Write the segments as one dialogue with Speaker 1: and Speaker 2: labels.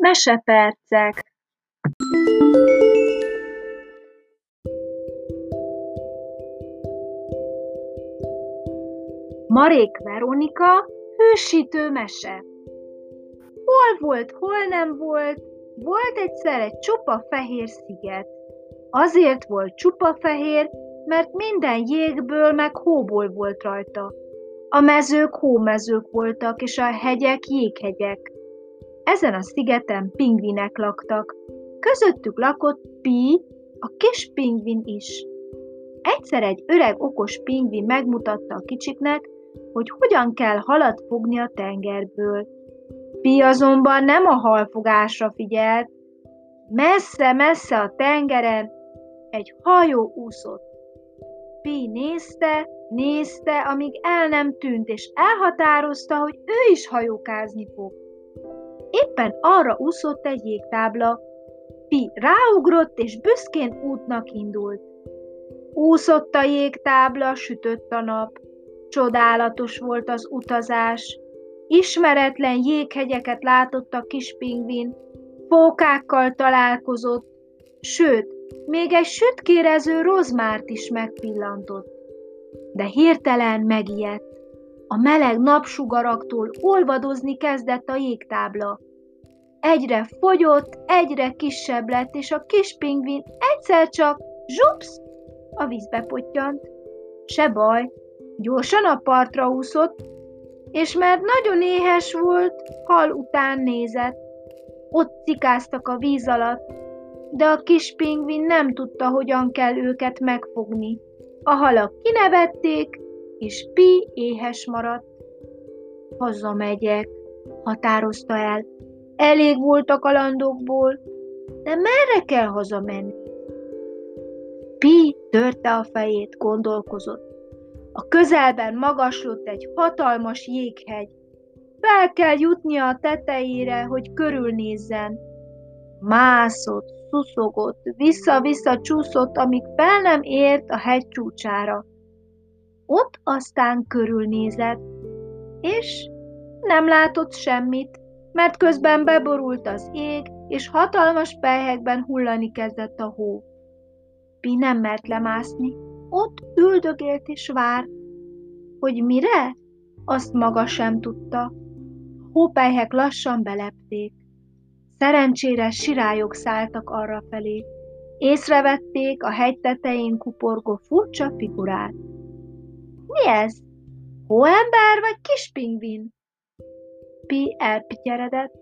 Speaker 1: Mesepercek Marék Veronika hősítő mese Hol volt, hol nem volt, volt egyszer egy csupa fehér sziget. Azért volt csupa fehér, mert minden jégből meg hóból volt rajta. A mezők hómezők voltak, és a hegyek jéghegyek. Ezen a szigeten pingvinek laktak. Közöttük lakott Pi, a kis pingvin is. Egyszer egy öreg okos pingvin megmutatta a kicsiknek, hogy hogyan kell halat fogni a tengerből. Pi azonban nem a halfogásra figyelt. Messze-messze a tengeren egy hajó úszott. Pi nézte, nézte, amíg el nem tűnt, és elhatározta, hogy ő is hajókázni fog. Éppen arra úszott egy jégtábla. Pi ráugrott, és büszkén útnak indult. Úszott a jégtábla, sütött a nap. Csodálatos volt az utazás. Ismeretlen jéghegyeket látott a kis pingvin, fókákkal találkozott, sőt, még egy sütkérező rozmárt is megpillantott. De hirtelen megijedt. A meleg napsugaraktól olvadozni kezdett a jégtábla. Egyre fogyott, egyre kisebb lett, és a kis pingvin egyszer csak zsupsz a vízbe pottyant. Se baj, gyorsan a partra úszott, és mert nagyon éhes volt, hal után nézett. Ott cikáztak a víz alatt, de a kis pingvin nem tudta, hogyan kell őket megfogni. A halak kinevették, és Pi éhes maradt. Hazamegyek, határozta el. Elég volt a kalandokból, de merre kell hazamenni? Pi törte a fejét, gondolkozott. A közelben magaslott egy hatalmas jéghegy. Fel kell jutnia a tetejére, hogy körülnézzen. Mászott, szuszogott, vissza-vissza csúszott, amíg fel nem ért a hegy csúcsára. Ott aztán körülnézett, és nem látott semmit, mert közben beborult az ég, és hatalmas pelyhekben hullani kezdett a hó. Pi nem mert lemászni, ott üldögélt és várt. Hogy mire? Azt maga sem tudta. Hópelyhek lassan belepték. Szerencsére sirályok szálltak arra felé. Észrevették a hegy tetején kuporgó furcsa figurát. Mi ez? Hóember vagy kis pingvin? Pi elpityeredett.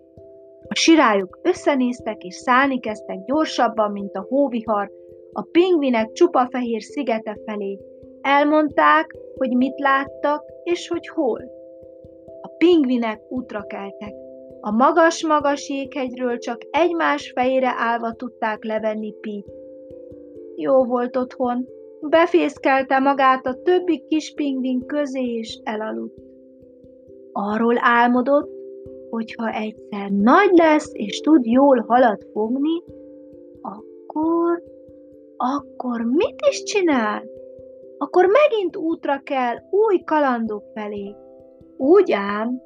Speaker 1: A sirályok összenéztek és szállni kezdtek gyorsabban, mint a hóvihar, a pingvinek csupa fehér szigete felé. Elmondták, hogy mit láttak és hogy hol. A pingvinek útra keltek. A magas-magas jéghegyről csak egymás fejére állva tudták levenni Pít. Jó volt otthon, befészkelte magát a többi kis pingvin közé és elaludt. Arról álmodott, hogyha egyszer nagy lesz és tud jól halat fogni, akkor, akkor mit is csinál? Akkor megint útra kell új kalandok felé. Úgy ám,